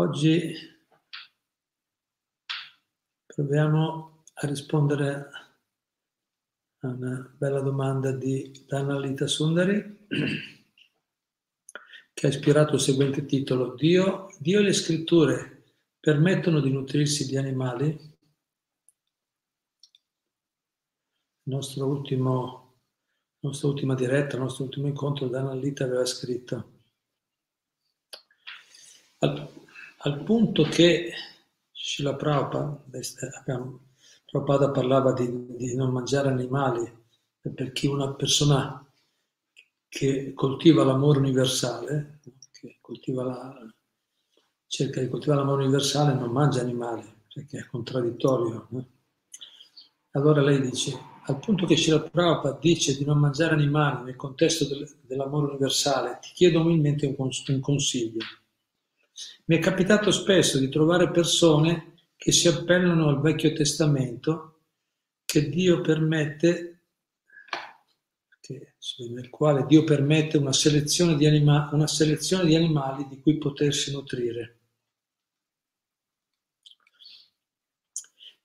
oggi proviamo a rispondere a una bella domanda di Dana Lita Sundari che ha ispirato il seguente titolo. Dio, Dio e le scritture permettono di nutrirsi di animali? Il nostro ultimo nostra ultima diretta, il nostro ultimo incontro, Dana Lita aveva scritto al, punto che Shila Prabhupada, parlava di, di, non mangiare animali per chi una persona che coltiva l'amore universale, coltiva la, cerca di coltivare l'amore universale, non mangia animali, perché è contraddittorio. Allora lei dice, al punto che Srila Prabhupada dice di non mangiare animali nel contesto del, dell'amore universale, ti chiedo umilmente un, un consiglio. Mi è capitato spesso di trovare persone che si appellano al Vecchio Testamento che Dio permette, che, nel quale Dio permette una selezione, di anima, una selezione di animali di cui potersi nutrire.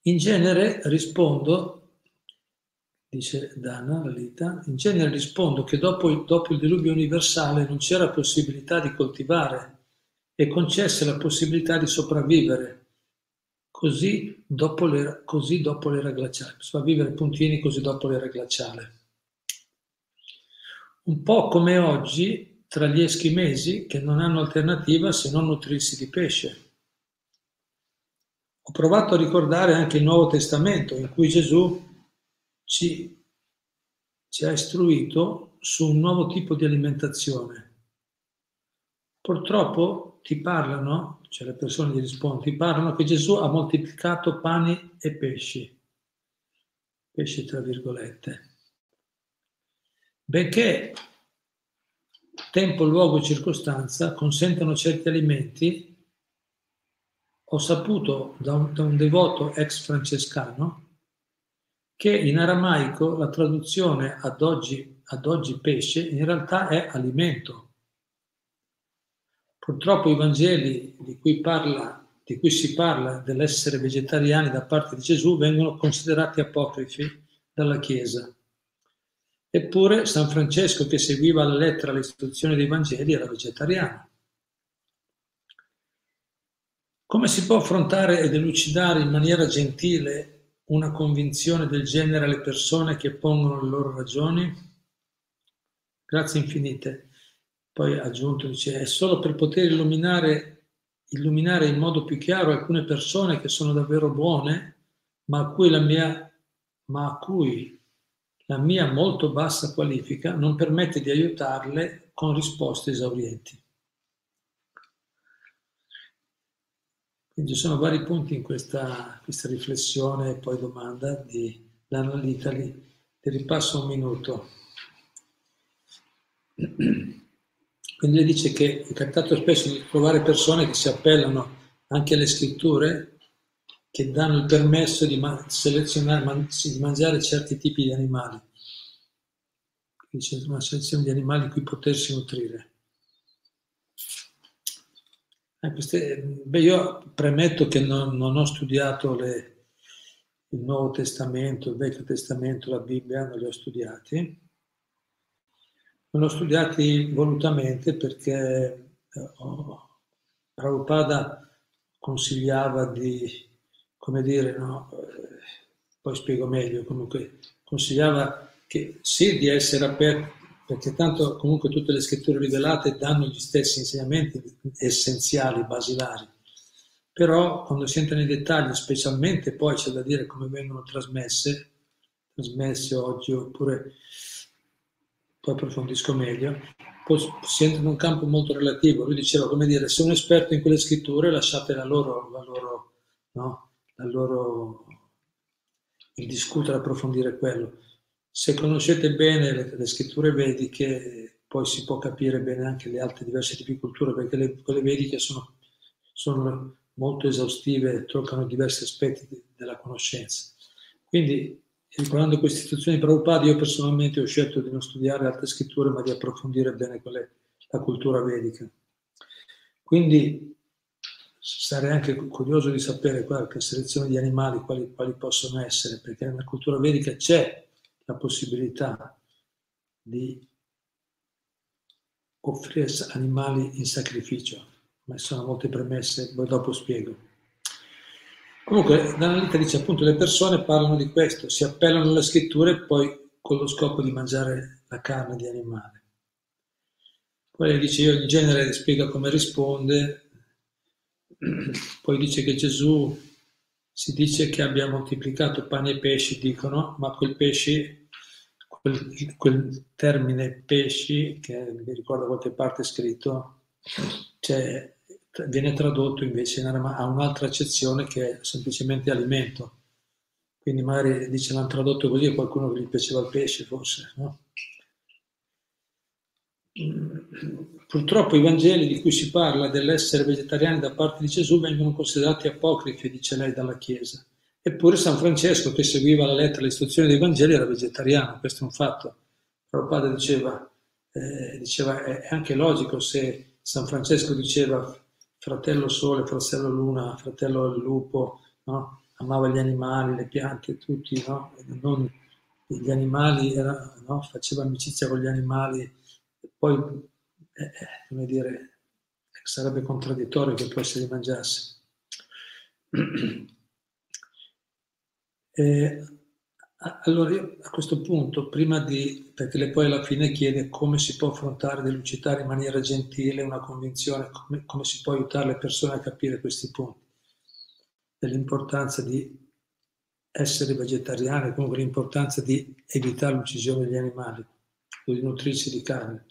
In genere rispondo dice Dana Lalita, in genere rispondo che dopo il, dopo il diluvio universale non c'era possibilità di coltivare e concesse la possibilità di sopravvivere, così dopo, le, così dopo l'era glaciale, sopravvivere puntini così dopo l'era glaciale. Un po' come oggi tra gli eschimesi che non hanno alternativa se non nutrirsi di pesce. Ho provato a ricordare anche il Nuovo Testamento in cui Gesù ci, ci ha istruito su un nuovo tipo di alimentazione. Purtroppo ti parlano, cioè le persone gli rispondono, ti parlano che Gesù ha moltiplicato pani e pesci, pesci tra virgolette. Benché tempo, luogo e circostanza consentono certi alimenti, ho saputo da un, da un devoto ex francescano che in aramaico la traduzione ad oggi, ad oggi pesce in realtà è alimento. Purtroppo i Vangeli di cui, parla, di cui si parla dell'essere vegetariani da parte di Gesù vengono considerati apocrifi dalla Chiesa. Eppure San Francesco, che seguiva alla lettera l'istruzione dei Vangeli, era vegetariano. Come si può affrontare ed elucidare in maniera gentile una convinzione del genere alle persone che pongono le loro ragioni? Grazie infinite. Poi ha aggiunto, dice, è solo per poter illuminare, illuminare in modo più chiaro alcune persone che sono davvero buone, ma a cui la mia, ma a cui la mia molto bassa qualifica non permette di aiutarle con risposte esaurienti. Quindi ci sono vari punti in questa, questa riflessione e poi domanda di Dana Litali. Ti ripasso un minuto. Quindi lei dice che è capitato spesso di trovare persone che si appellano anche alle scritture che danno il permesso di ma- selezionare, man- di mangiare certi tipi di animali. Quindi c'è una selezione di animali di cui potersi nutrire. Eh, queste, beh, io premetto che non, non ho studiato le, il Nuovo Testamento, il Vecchio Testamento, la Bibbia, non li ho studiati. Non ho studiati volutamente perché oh, Prabhupada consigliava di, come dire, no, eh, poi spiego meglio, comunque consigliava che sì di essere aperti perché tanto comunque tutte le scritture rivelate danno gli stessi insegnamenti essenziali, basilari, però quando si entra nei dettagli, specialmente poi c'è da dire come vengono trasmesse, trasmesse oggi oppure poi approfondisco meglio, si entra in un campo molto relativo. Lui diceva, come dire, se un esperto in quelle scritture lasciate la loro, la loro, no? la loro il discutere, approfondire quello. Se conoscete bene le, le, scritture vediche, poi si può capire bene anche le altre diverse tipi di culture, perché le, quelle vediche sono, sono molto esaustive, toccano diversi aspetti de, della conoscenza. Quindi riguardando queste istituzioni Prabhupada, io personalmente ho scelto di non studiare altre scritture, ma di approfondire bene la cultura vedica. Quindi sarei anche curioso di sapere qualche selezione di animali, quali, quali possono essere, perché nella cultura vedica c'è la possibilità di offrire animali in sacrificio, ma sono molte premesse, poi dopo spiego. Comunque, l'analita dice appunto le persone parlano di questo, si appellano alle scritture poi con lo scopo di mangiare la carne di animale. Poi dice io in genere spiega come risponde, poi dice che Gesù si dice che abbia moltiplicato pani e pesci, dicono, ma quel pesci, quel, quel termine pesci, che mi ricordo a qualche parte scritto, cioè viene tradotto invece a un'altra accezione che è semplicemente alimento. Quindi magari dice l'hanno tradotto così a qualcuno che gli piaceva il pesce forse. No? Purtroppo i Vangeli di cui si parla dell'essere vegetariani da parte di Gesù vengono considerati apocrifi, dice lei, dalla Chiesa. Eppure San Francesco, che seguiva la lettera, le istruzioni dei Vangeli, era vegetariano, questo è un fatto. Però padre diceva, eh, diceva è anche logico se San Francesco diceva fratello sole, fratello luna, fratello lupo, no? amava gli animali, le piante, tutti, no? non, gli animali, era, no? faceva amicizia con gli animali, e poi, eh, eh, come dire, sarebbe contraddittorio che poi se li mangiasse. E, allora io a questo punto, prima di, perché lei poi alla fine chiede come si può affrontare, delucidare in maniera gentile una convinzione, come, come si può aiutare le persone a capire questi punti, dell'importanza di essere vegetariani, comunque l'importanza di evitare l'uccisione degli animali o di nutrirsi di carne.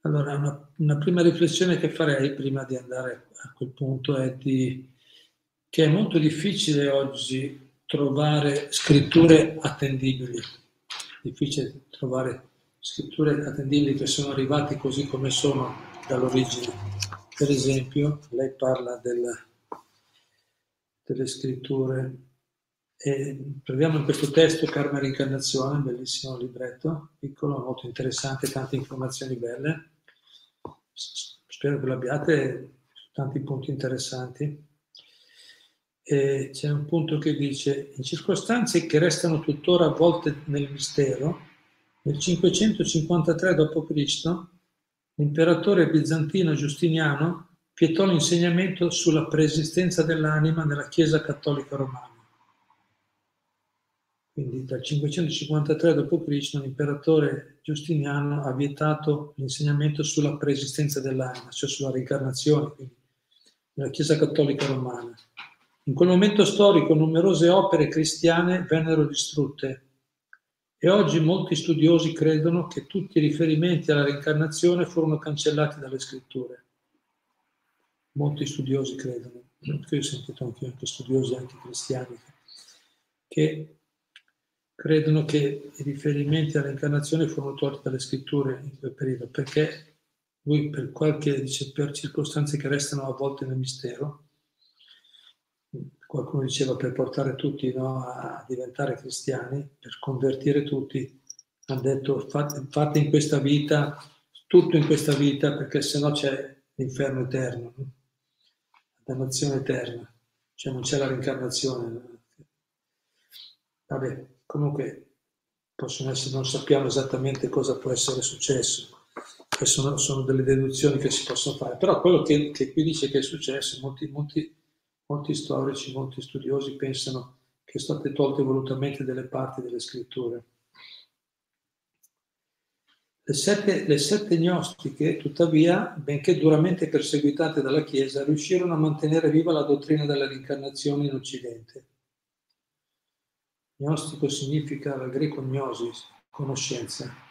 Allora, una, una, prima riflessione che farei prima di andare a quel punto è di, che è molto difficile oggi trovare scritture attendibili, difficile trovare scritture attendibili che sono arrivate così come sono dall'origine. Per esempio, lei parla del, delle scritture e troviamo in questo testo Karma Reincarnazione, bellissimo libretto, piccolo, molto interessante, tante informazioni belle. Spero che l'abbiate tanti punti interessanti eh, c'è un punto che dice, in circostanze che restano tuttora avvolte nel mistero, nel 553 d.C. l'imperatore bizantino Giustiniano pietò l'insegnamento sulla preesistenza dell'anima nella Chiesa cattolica romana. Quindi dal 553 d.C. l'imperatore Giustiniano ha vietato l'insegnamento sulla preesistenza dell'anima, cioè sulla reincarnazione, quindi nella Chiesa cattolica romana. In quel momento storico numerose opere cristiane vennero distrutte e oggi molti studiosi credono che tutti i riferimenti alla reincarnazione furono cancellati dalle scritture. Molti studiosi credono, io ho sentito anche, anche studiosi anche cristiani, che credono che i riferimenti alla reincarnazione furono tolti dalle scritture in quel periodo, perché lui per qualche, dice, per circostanze che restano a volte nel mistero, qualcuno diceva per portare tutti no, a diventare cristiani, per convertire tutti, ha detto fate, fate, in questa vita, tutto in questa vita, perché sennò c'è l'inferno eterno, no? la dannazione eterna, cioè non c'è la reincarnazione. Vabbè, comunque possono essere, non sappiamo esattamente cosa può essere successo, sono, sono, delle deduzioni che si possono fare, però quello che, che qui dice che è successo, molti, molti Molti storici, molti studiosi pensano che sono state tolte volutamente delle parti delle scritture. Le sette, le sette gnostiche, tuttavia, benché duramente perseguitate dalla Chiesa, riuscirono a mantenere viva la dottrina della reincarnazione in Occidente. Gnostico significa, dal greco gnosis, conoscenza.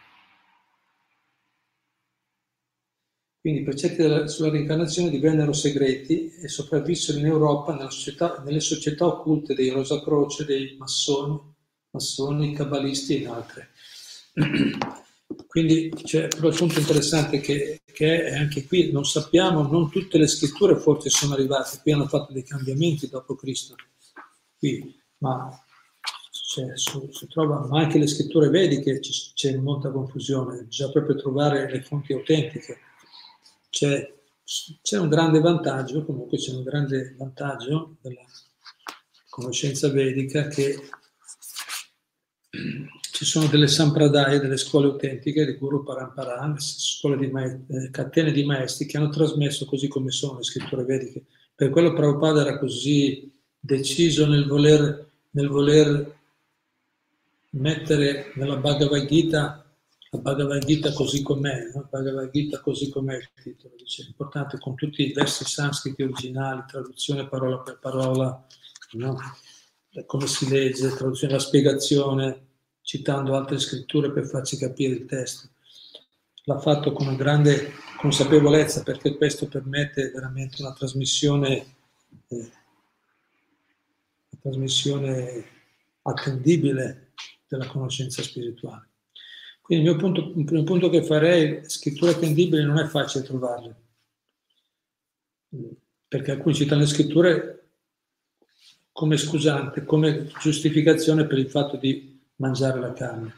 Quindi i precetti della, sulla reincarnazione divennero segreti e sopravvissero in Europa società, nelle società occulte dei Rosacroce, dei massoni, massoni, cabalisti e altre. Quindi c'è però il punto interessante che, che anche qui non sappiamo, non tutte le scritture forse sono arrivate, qui hanno fatto dei cambiamenti dopo Cristo, qui, ma cioè, su, si trova, ma anche le scritture vediche c'è molta confusione, bisogna proprio trovare le fonti autentiche c'è, c'è un grande vantaggio, comunque c'è un grande vantaggio della conoscenza vedica che ci sono delle sampradaya, delle scuole autentiche, di Guru Parampara, scuole di maestri, eh, catene di maestri che hanno trasmesso così come sono le scritture vediche. Per quello Prabhupada era così deciso nel voler, nel voler mettere nella Bhagavad Gita la Bhagavad Gita così com'è, no? Bhagavad Gita così com'è il titolo, dice, importante con tutti i versi sanscriti originali, traduzione parola per parola, no? come si legge, traduzione, la spiegazione, citando altre scritture per farci capire il testo. L'ha fatto con grande consapevolezza perché questo permette veramente una trasmissione, eh, una trasmissione attendibile della conoscenza spirituale. Quindi il mio punto, il primo punto che farei, scritture attendibili non è facile trovarle, perché alcuni citano le scritture come scusante, come giustificazione per il fatto di mangiare la carne.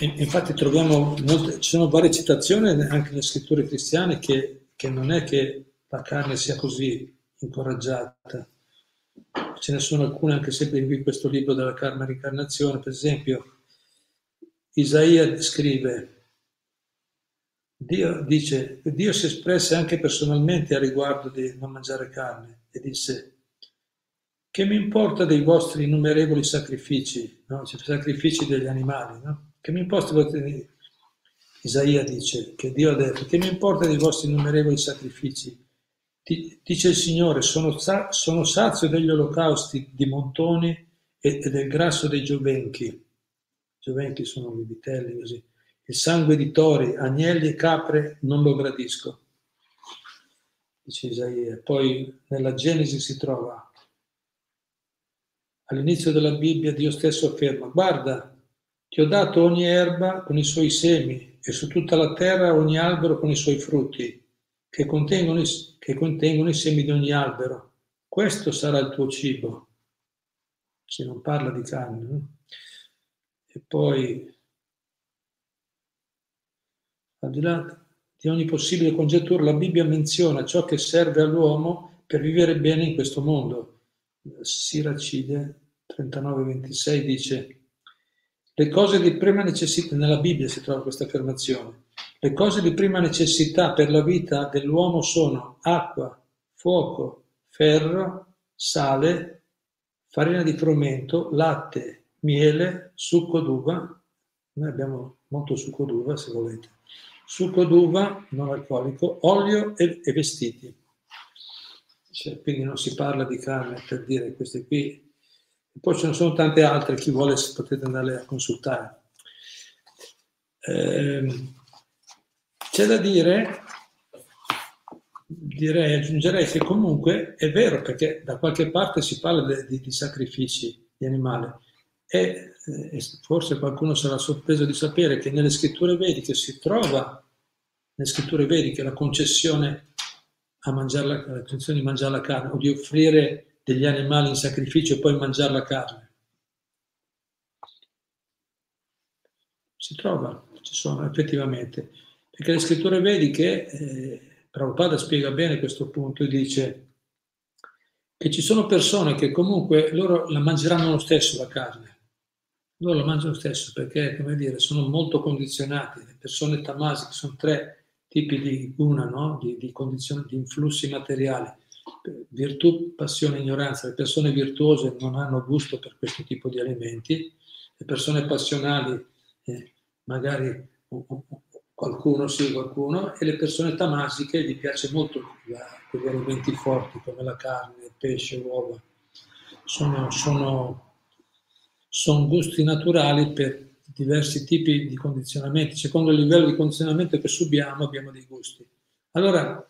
Infatti troviamo, molte, ci sono varie citazioni anche nelle scritture cristiane che, che non è che la carne sia così incoraggiata, ce ne sono alcune anche sempre in questo libro della karma reincarnazione, per esempio Isaia scrive, Dio dice, Dio si espresse anche personalmente a riguardo di non mangiare carne e disse, che mi importa dei vostri innumerevoli sacrifici, no? cioè, sacrifici degli animali, no? che mi importa Isaia dice, che Dio ha detto, che mi importa dei vostri innumerevoli sacrifici, Dice il Signore, sono, sono sazio degli olocausti di montoni e, e del grasso dei giovenchi. Giovenchi sono i vitelli così. Il sangue di tori, agnelli e capre non lo gradisco. Dice Isaia. Poi nella Genesi si trova, all'inizio della Bibbia Dio stesso afferma, guarda, ti ho dato ogni erba con i suoi semi e su tutta la terra ogni albero con i suoi frutti che contengono, i, che contengono i semi di ogni albero. Questo sarà il tuo cibo. Se non parla di carne. No? E poi, al di là di ogni possibile congettura, la Bibbia menziona ciò che serve all'uomo per vivere bene in questo mondo. Siracide 39-26 dice le cose di prima necessità, nella Bibbia si trova questa affermazione, le cose di prima necessità per la vita dell'uomo sono acqua, fuoco, ferro, sale, farina di frumento, latte, miele, succo d'uva. Noi abbiamo molto succo d'uva se volete. Succo d'uva non alcolico, olio e, e vestiti. Cioè, quindi non si parla di carne per dire queste qui poi ce ne sono tante altre, chi vuole potete andare a consultare. Eh, c'è da dire, direi, aggiungerei che comunque è vero perché da qualche parte si parla di, di sacrifici di animali e, e, forse qualcuno sarà sorpreso di sapere che nelle scritture vediche si trova, nelle scritture vediche, la concessione a mangiare la, la di mangiare la carne o di offrire degli animali in sacrificio e poi mangiare la carne. Si trova, ci sono effettivamente, perché le scritture vediche, eh, Prabhupada spiega bene questo punto e dice che ci sono persone che comunque loro la mangeranno lo stesso la carne, loro la mangiano lo stesso perché, come dire, sono molto condizionati, le persone tamasi, che sono tre tipi di guna, no? di, di, di influssi materiali virtù, passione, ignoranza. Le persone virtuose non hanno gusto per questo tipo di alimenti, le persone passionali eh, magari qualcuno sì, qualcuno, e le persone tamasiche gli piace molto quegli alimenti forti come la carne, il pesce, uova. Sono, sono, sono gusti naturali per, diversi tipi di condizionamenti. Secondo il livello di condizionamento che subiamo abbiamo dei gusti. Allora,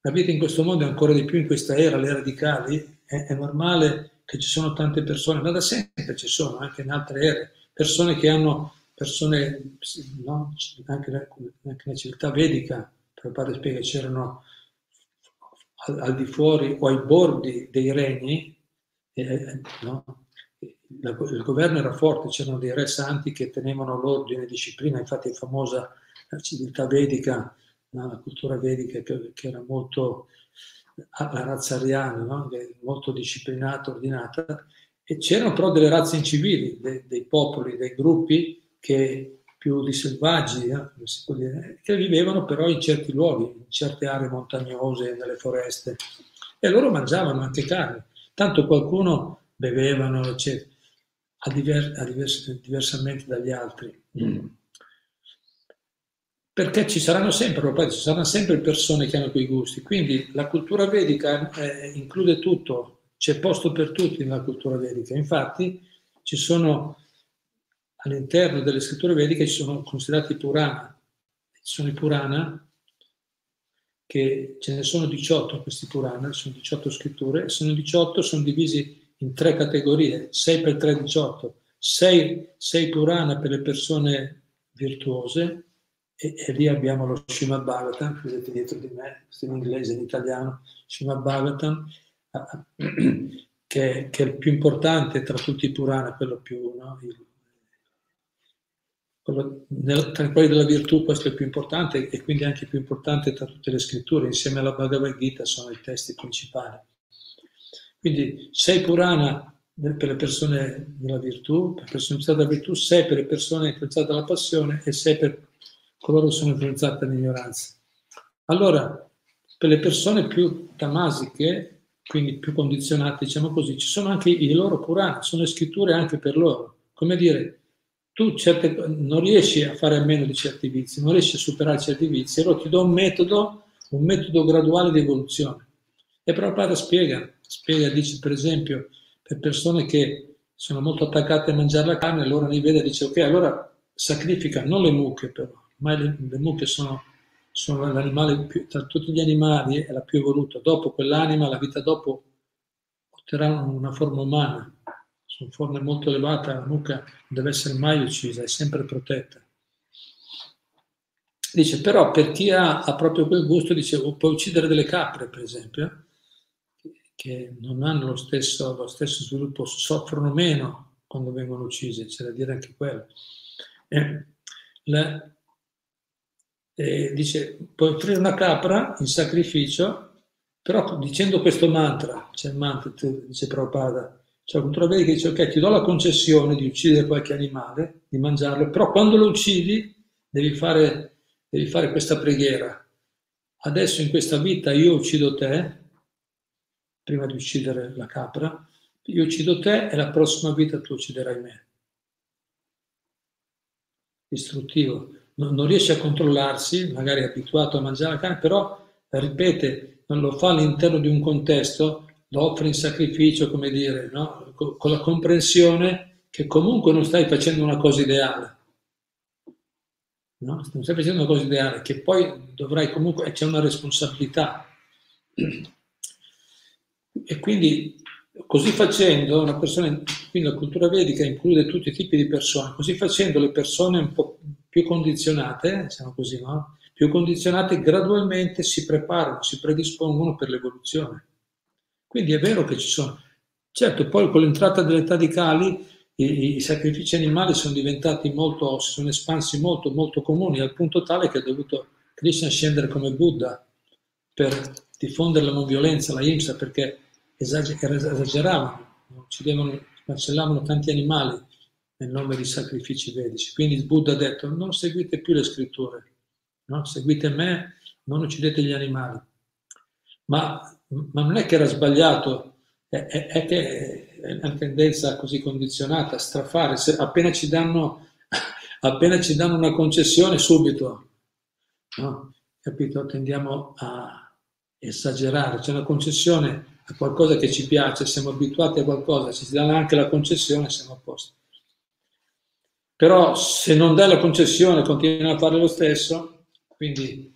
la vita in questo mondo, ancora di più in questa era, le radicali, è, è normale che ci sono tante persone, ma da sempre ci sono, anche in altre ere, persone che hanno, persone, no? anche, anche nella civiltà vedica, padre spiega, c'erano al, al, di fuori o ai bordi dei regni, eh, no? il governo era forte, c'erano dei re santi che tenevano l'ordine e disciplina, infatti è famosa la civiltà vedica, no? la cultura vedica che, che era molto la razza ariana, no? molto disciplinata, ordinata, e c'erano però delle razze incivili, dei, dei popoli, dei gruppi che più di selvaggi, eh, dire, che vivevano però in certi luoghi, in certe aree montagnose, nelle foreste, e loro mangiavano anche carne. Tanto qualcuno bevevano, eccetera, a diver, a divers, diversamente dagli altri. Mm perché ci saranno sempre, ci saranno sempre persone che hanno quei gusti. Quindi la cultura vedica eh, include tutto, c'è posto per tutti nella cultura vedica. Infatti ci sono all'interno delle scritture vediche ci sono considerati Purana. Ci sono i Purana, che ce ne sono 18 questi Purana, sono 18 scritture, e sono 18, sono divisi in tre categorie, 6 per 3 18, 6, 6 Purana per le persone virtuose, e, e, lì abbiamo lo Srimad Bhagavatam, vedete dietro di me, questo in inglese e in italiano, Srimad Bhagavatam, che, che, è il più importante tra tutti i Purana, quello più, no? il, nel, tra quelli della virtù questo è più importante e quindi anche più importante tra tutte le scritture, insieme alla Bhagavad Gita sono i testi principali. Quindi sei Purana per le persone della virtù, per persone influenzate dalla virtù, sei per le persone influenzate dalla passione e sei per coloro che sono influenzati dall'ignoranza. Allora, per le persone più tamasiche, quindi più condizionate, diciamo così, ci sono anche i loro Purana, sono scritture anche per loro. Come dire, tu certe, non riesci a fare a meno di certi vizi, non riesci a superare certi vizi, allora ti do un metodo, un metodo graduale di evoluzione. E Prabhupada spiega, spiega, dice per esempio, per persone che sono molto attaccate a mangiare la carne, allora ne vede e dice ok, allora sacrifica non le mucche però, ormai le, le mucche sono, sono l'animale più, tra tutti gli animali è la più evoluta. Dopo quell'anima, la vita dopo otterrà una forma umana, su forma molto elevata, la mucca non deve essere mai uccisa, è sempre protetta. Dice, però per chi ha, ha proprio quel gusto, dice, puoi uccidere delle capre, per esempio, che non hanno lo stesso, lo stesso sviluppo, soffrono meno quando vengono uccise, c'è da dire anche quello. Eh, la, eh, dice puoi offrire una capra in sacrificio, però dicendo questo mantra, c'è il mantra, dice Prabhupada, cioè la cultura vedica dice ok ti do la concessione di uccidere qualche animale, di mangiarlo, però quando lo uccidi devi fare, devi fare questa preghiera. Adesso in questa vita io uccido te, prima di uccidere la capra, io uccido te e la prossima vita tu ucciderai me. Istruttivo non, non riesce a controllarsi, magari è abituato a mangiare la carne, però ripete, non lo fa all'interno di un contesto, lo offre in sacrificio, come dire, no? con, con la comprensione che comunque non stai facendo una cosa ideale. No? Non stai facendo una cosa ideale, che poi dovrai comunque, c'è una responsabilità. E quindi Così facendo, una persona, quindi la cultura vedica include tutti i tipi di persone, così facendo le persone un po' più condizionate, diciamo così, no? più condizionate gradualmente si preparano, si predispongono per l'evoluzione. Quindi è vero che ci sono. Certo, poi con l'entrata dell'età di Kali i, i sacrifici animali sono diventati molto, si sono espansi molto, molto comuni, al punto tale che ha dovuto Krishna scendere come Buddha per diffondere la non violenza, la imsa, perché esageravano, uccidevano, cancellavano tanti animali nel nome di sacrifici vedici. Quindi il Buddha ha detto non seguite più le scritture, no? seguite me, non uccidete gli animali. Ma, ma non è che era sbagliato, è, è, è, che è una tendenza così condizionata a strafare. Se appena ci danno, appena ci danno una concessione, subito, no? capito? Tendiamo a esagerare. C'è una concessione a qualcosa che ci piace, siamo abituati a qualcosa, ci danno anche la concessione, siamo a posto. però se non dai la concessione continua a fare lo stesso, quindi,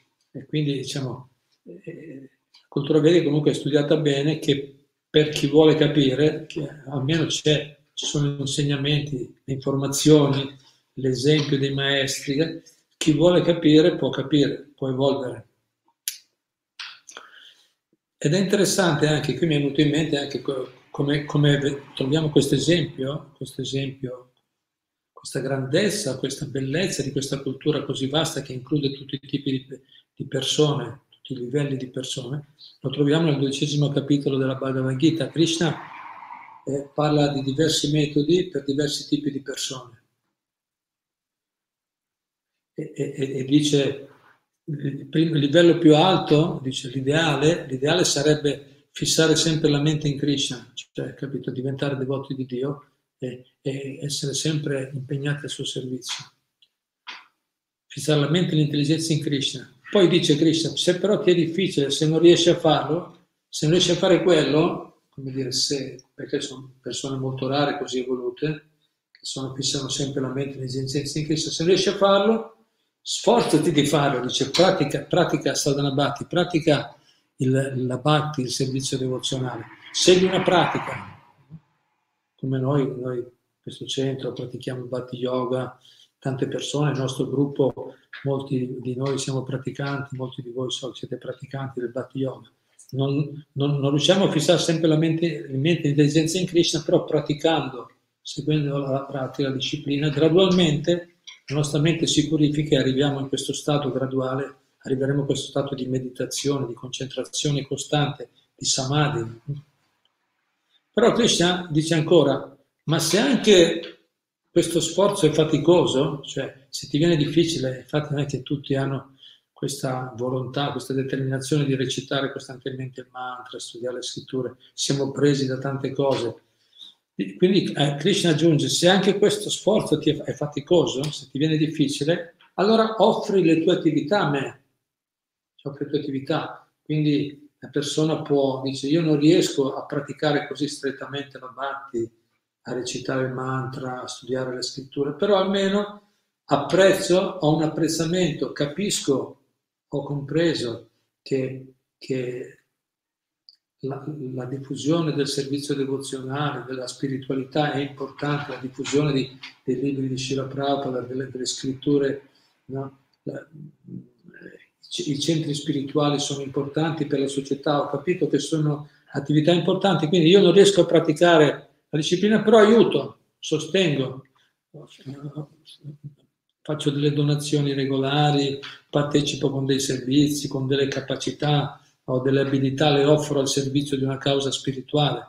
quindi diciamo, eh, cultura vedica comunque è studiata bene che per chi vuole capire, almeno c'è, ci sono gli insegnamenti, le informazioni, l'esempio dei maestri, chi vuole capire può capire, può evolvere. Ed è interessante anche, qui mi è venuto in mente anche come, come troviamo questo esempio, questo esempio questa grandezza, questa bellezza di questa cultura così vasta che include tutti i tipi di, di persone, tutti i livelli di persone, lo troviamo nel dodicesimo capitolo della Bhagavad Gita. Krishna eh, parla di diversi metodi per diversi tipi di persone. E, e, e dice il, primo, il livello più alto, dice l'ideale, l'ideale sarebbe fissare sempre la mente in Krishna, cioè capito, diventare devoti di Dio e, e essere sempre impegnati al suo servizio. Fissare la mente e l'intelligenza in Krishna. Poi dice Krishna, se però ti è difficile, se non riesci a farlo, se non riesci a fare quello, come dire, se, perché sono persone molto rare, così evolute, che sono, fissano sempre la mente e l'intelligenza in Krishna, se non riesci a farlo, sforzati di farlo, dice pratica, pratica sadhanabhati, pratica il, la bhakti, il servizio devozionale, segui una pratica, come noi, noi in questo centro pratichiamo Bhatti Yoga, tante persone, il nostro gruppo, molti di noi siamo praticanti, molti di voi so, siete praticanti del Bhatti Yoga. Non, non, non riusciamo a fissare sempre la mente, la mente l'intelligenza in Krishna, però praticando, seguendo la pratica, la disciplina, gradualmente la nostra mente si purifica e arriviamo in questo stato graduale, arriveremo a questo stato di meditazione, di concentrazione costante, di samadhi, però Krishna dice ancora, ma se anche questo sforzo è faticoso, cioè se ti viene difficile, infatti non è che tutti hanno questa volontà, questa determinazione di recitare costantemente il mantra, studiare le scritture, siamo presi da tante cose. Quindi eh, Krishna aggiunge, se anche questo sforzo ti è, faticoso, se ti viene difficile, allora offri le tue attività a me, offri le tue attività. Quindi la persona può, dice, io non riesco a praticare così strettamente la Bhakti, a recitare il mantra, a studiare le scritture, però almeno apprezzo, ho un apprezzamento, capisco, ho compreso che, che la, la, diffusione del servizio devozionale, della spiritualità è importante, la diffusione di, dei libri di Shira Prabhupada, delle, delle scritture, no? la, i centri spirituali sono importanti per la società, ho capito che sono attività importanti, quindi io non riesco a praticare la disciplina, però aiuto, sostengo, faccio delle donazioni regolari, partecipo con dei servizi, con delle capacità o delle abilità, le offro al servizio di una causa spirituale.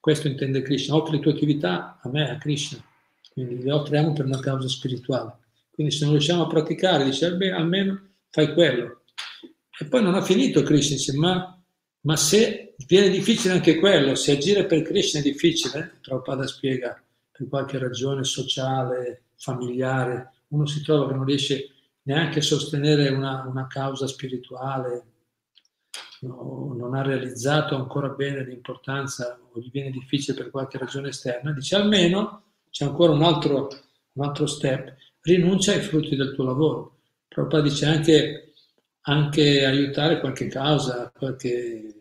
Questo intende Krishna, offri le tue attività a me, a Krishna, quindi le offriamo per una causa spirituale. Quindi se non riusciamo a praticare, dice, beh, almeno fai quello. E poi non ha finito Krishna, dice, ma, ma se viene difficile anche quello, se agire per Krishna è difficile, Prabhupada spiega, per qualche ragione sociale, familiare, uno si trova che non riesce neanche a sostenere una, una causa spirituale, no, non ha realizzato ancora bene l'importanza o gli viene difficile per qualche ragione esterna, dice almeno c'è ancora un altro, un altro step, rinuncia ai frutti del tuo lavoro. Prabhupada dice anche, anche aiutare qualche causa, qualche,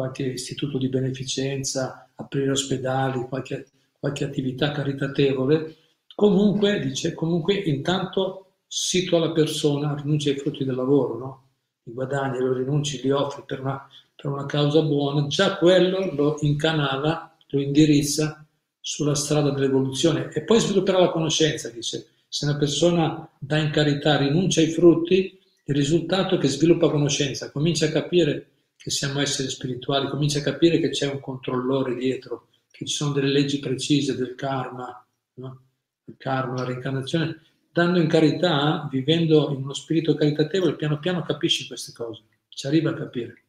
qualche, istituto di beneficenza, aprire ospedali, qualche, qualche attività caritatevole, comunque, dice, comunque intanto situa la persona, rinuncia ai frutti del lavoro, no? i guadagni, lo rinunci, li offri per una, per una causa buona, già quello lo incanala, lo indirizza sulla strada dell'evoluzione e poi svilupperà la conoscenza, dice se una persona dà in carità, rinuncia ai frutti, il risultato è che sviluppa conoscenza, comincia a capire che siamo esseri spirituali, comincia a capire che c'è un controllore dietro, che ci sono delle leggi precise del karma, no? il karma, la reincarnazione. Dando in carità, vivendo in uno spirito caritatevole, piano piano capisci queste cose, ci arriva a capire.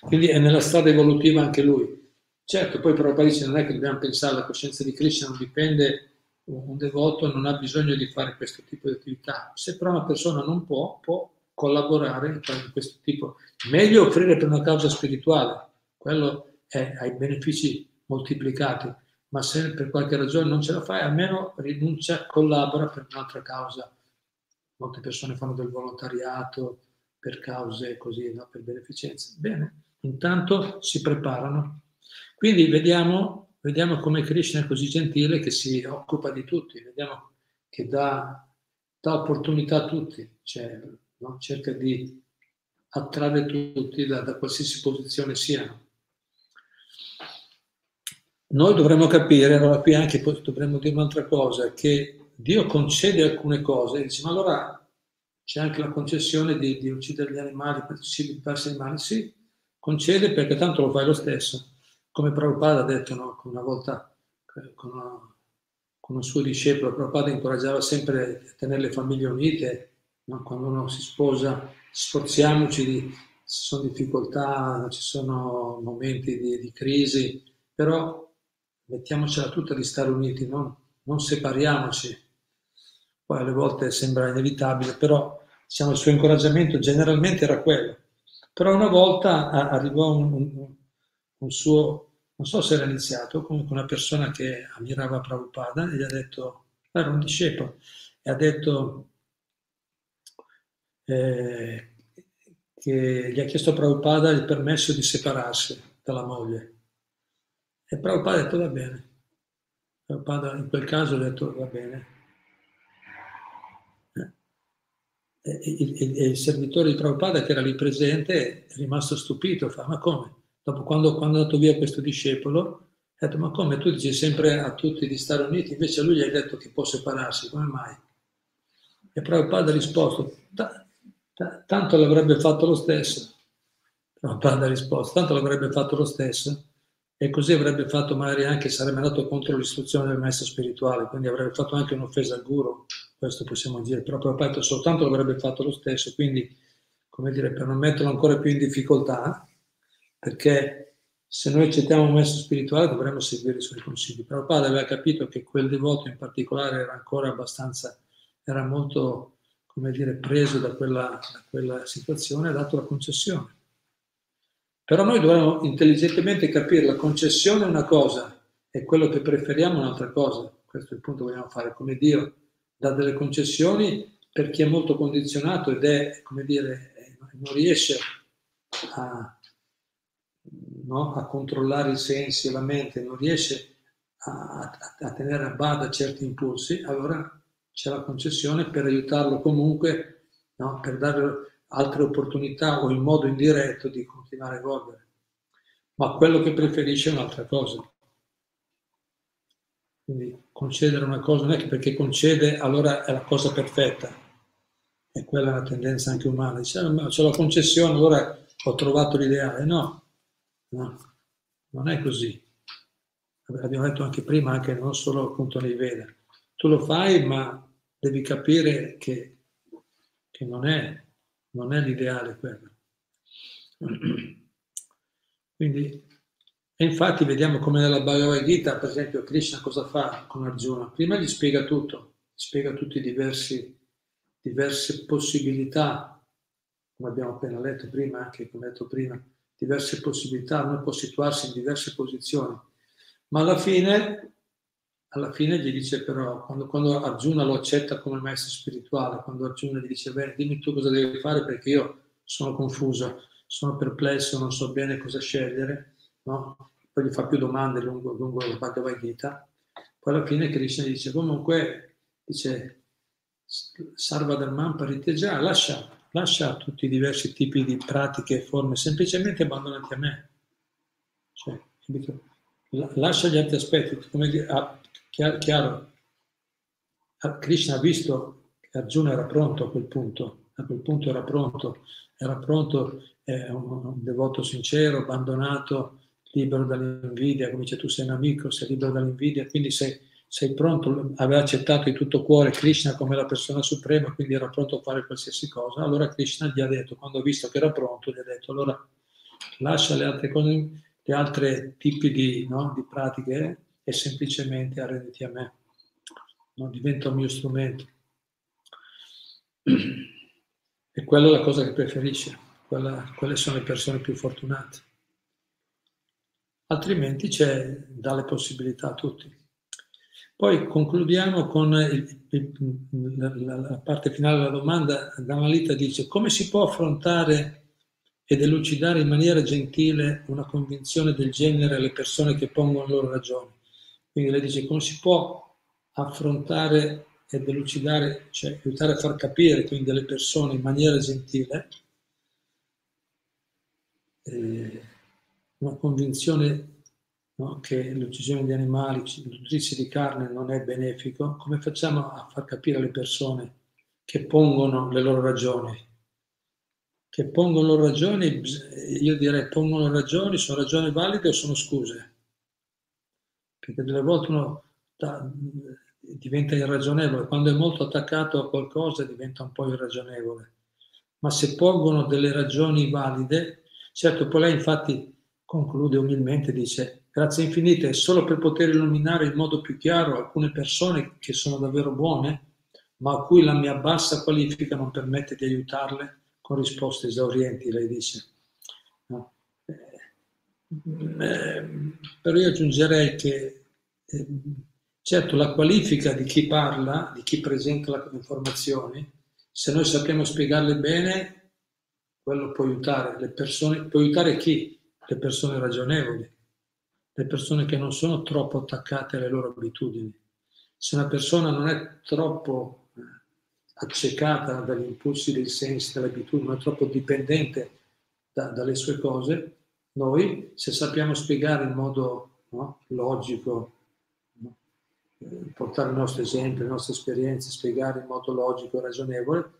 Quindi è nella strada evolutiva anche lui. Certo, poi Prabhupada dice non è che dobbiamo pensare, la coscienza di Krishna non dipende un devoto non ha bisogno di fare questo tipo di attività. Se però una persona non può, può collaborare in questo tipo. Meglio offrire per una causa spirituale, quello è, ha i benefici moltiplicati, ma se per qualche ragione non ce la fai, almeno rinuncia, collabora per un'altra causa. Molte persone fanno del volontariato per cause così, no? per beneficenza. Bene, intanto si preparano. Quindi vediamo, vediamo come Krishna è così gentile che si occupa di tutti, vediamo che dà, dà opportunità a tutti, cioè, no? cerca di attrarre tutti da, da qualsiasi posizione siano. Noi dovremmo capire, allora qui anche dovremmo dire un'altra cosa, che Dio concede alcune cose, dice, ma allora c'è anche la concessione di, di uccidere gli animali per cibi diversi animali, sì, concede perché tanto lo fai lo stesso. Come Prabhupada ha detto no? una volta eh, con, una, con un suo discepolo, Prabhupada incoraggiava sempre a tenere le famiglie unite, no? quando uno si sposa, sforziamoci di, ci sono difficoltà, ci sono momenti di, di crisi, però mettiamocela tutta di stare uniti, non, non separiamoci. Poi alle volte sembra inevitabile, però diciamo, il suo incoraggiamento generalmente era quello. Però una volta arrivò un, un, un suo, non so se era iniziato, comunque una persona che ammirava Prabhupada e gli ha detto, era un discepolo, e ha detto eh, che gli ha chiesto a Prabhupada il permesso di separarsi dalla moglie. E Prabhupada ha detto va bene. Prabhupada in quel caso ha detto va bene. Eh, e, il, servitore di Prabhupada che era lì presente è rimasto stupito, fa ma come? Dopo quando, quando è andato via questo discepolo, ha detto ma come tu dici sempre a tutti di stare uniti, invece lui gli hai detto che può separarsi, come mai? E Prabhupada ha risposto, tanto l'avrebbe fatto lo stesso. Prabhupada ha risposto, tanto l'avrebbe fatto lo stesso e così avrebbe fatto magari anche, sarebbe andato contro l'istruzione del maestro spirituale, quindi avrebbe fatto anche un'offesa al guru, questo possiamo dire, però proprio soltanto l'avrebbe fatto lo stesso, quindi come dire, per non metterlo ancora più in difficoltà, perché se noi accettiamo un maestro spirituale dovremmo seguire i suoi consigli. Padre aveva capito che quel devoto in particolare era ancora abbastanza, era molto, come dire, preso da quella, da quella situazione ha dato la concessione. Però noi dobbiamo intelligentemente capire la concessione è una cosa e quello che preferiamo è un'altra cosa. Questo è il punto che vogliamo fare. Come Dio dà delle concessioni per chi è molto condizionato ed è, come dire, non riesce a, no, a controllare i sensi e la mente, non riesce a, a, a tenere a bada certi impulsi, allora c'è la concessione per aiutarlo comunque, no, per dargli altre opportunità o in modo indiretto di continuare a evolvere. Ma quello che preferisce è un'altra cosa. Quindi concedere una cosa non è che perché concede allora è la cosa perfetta. E quella è una tendenza anche umana. Dice, ah, c'è la concessione, allora ho trovato l'ideale. No, no, non è così. Abbiamo detto anche prima, anche non solo appunto nei Veda. Tu lo fai, ma devi capire che, che non è non è l'ideale quello. Quindi, e infatti vediamo come nella Bhagavad Gita, per esempio, Krishna cosa fa con Arjuna? Prima gli spiega tutto, gli spiega tutte diverse possibilità, come abbiamo appena letto prima, anche come detto prima, diverse possibilità, uno può situarsi in diverse posizioni, ma alla fine alla fine gli dice però, quando, quando, Arjuna lo accetta come maestro spirituale, quando Arjuna gli dice, beh, dimmi tu cosa devi fare perché io sono confuso, sono perplesso, non so bene cosa scegliere, no? poi gli fa più domande lungo, lungo la Bhagavad Gita, poi alla fine Krishna gli dice, comunque, dice, Sarva Dharman Pariteja, lascia, lascia tutti i diversi tipi di pratiche e forme, semplicemente abbandonati a me. Cioè, lascia gli altri aspetti, come dire, Chiaro, Krishna ha visto che Arjuna era pronto a quel punto, a quel punto era pronto, era pronto, è un, un devoto sincero, abbandonato, libero dall'invidia, come dice tu sei un amico, sei libero dall'invidia, quindi sei, sei pronto, aveva accettato di tutto cuore Krishna come la persona suprema, quindi era pronto a fare qualsiasi cosa. Allora Krishna gli ha detto, quando ha visto che era pronto, gli ha detto, allora lascia le altre cose, gli altri tipi di, no, di pratiche e semplicemente arrenditi a me, non diventa un mio strumento. E quella è la cosa che preferisce, quella, quelle sono le persone più fortunate. altrimenti c'è, dalle possibilità a tutti. Poi concludiamo con il, il, la, la, parte finale della domanda. Damalita dice come si può affrontare ed elucidare in maniera gentile una convinzione del genere alle persone che pongono loro ragioni. Quindi lei dice come si può affrontare ed elucidare, cioè aiutare a far capire quindi alle persone in maniera gentile eh, una convinzione no, che l'uccisione di animali, nutrirsi di carne non è benefico, come facciamo a far capire alle persone che pongono le loro ragioni? Che pongono ragioni, io direi pongono ragioni, sono ragioni valide o sono scuse? Perché delle volte uno da, diventa irragionevole, quando è molto attaccato a qualcosa diventa un po' irragionevole. Ma se pongono delle ragioni valide, certo poi lei infatti conclude umilmente, dice Grazie infinite solo per poter illuminare in modo più chiaro alcune persone che sono davvero buone, ma a cui la mia bassa qualifica non permette di aiutarle con risposte esaurienti, lei dice. No. Eh, eh, però io aggiungerei che eh, certo la qualifica di chi parla, di chi presenta le informazioni, se noi sappiamo spiegarle bene, quello può aiutare le persone, può aiutare chi? Le persone ragionevoli le persone che non sono troppo attaccate alle loro abitudini. Se una persona non è troppo eh, accecata dagli impulsi dei sensi, dalle abitudini, non è troppo dipendente da, dalle sue cose, noi, se sappiamo spiegare in modo no, logico, no, eh, portare il nostro esempio, le nostre esperienze, spiegare in modo logico e ragionevole,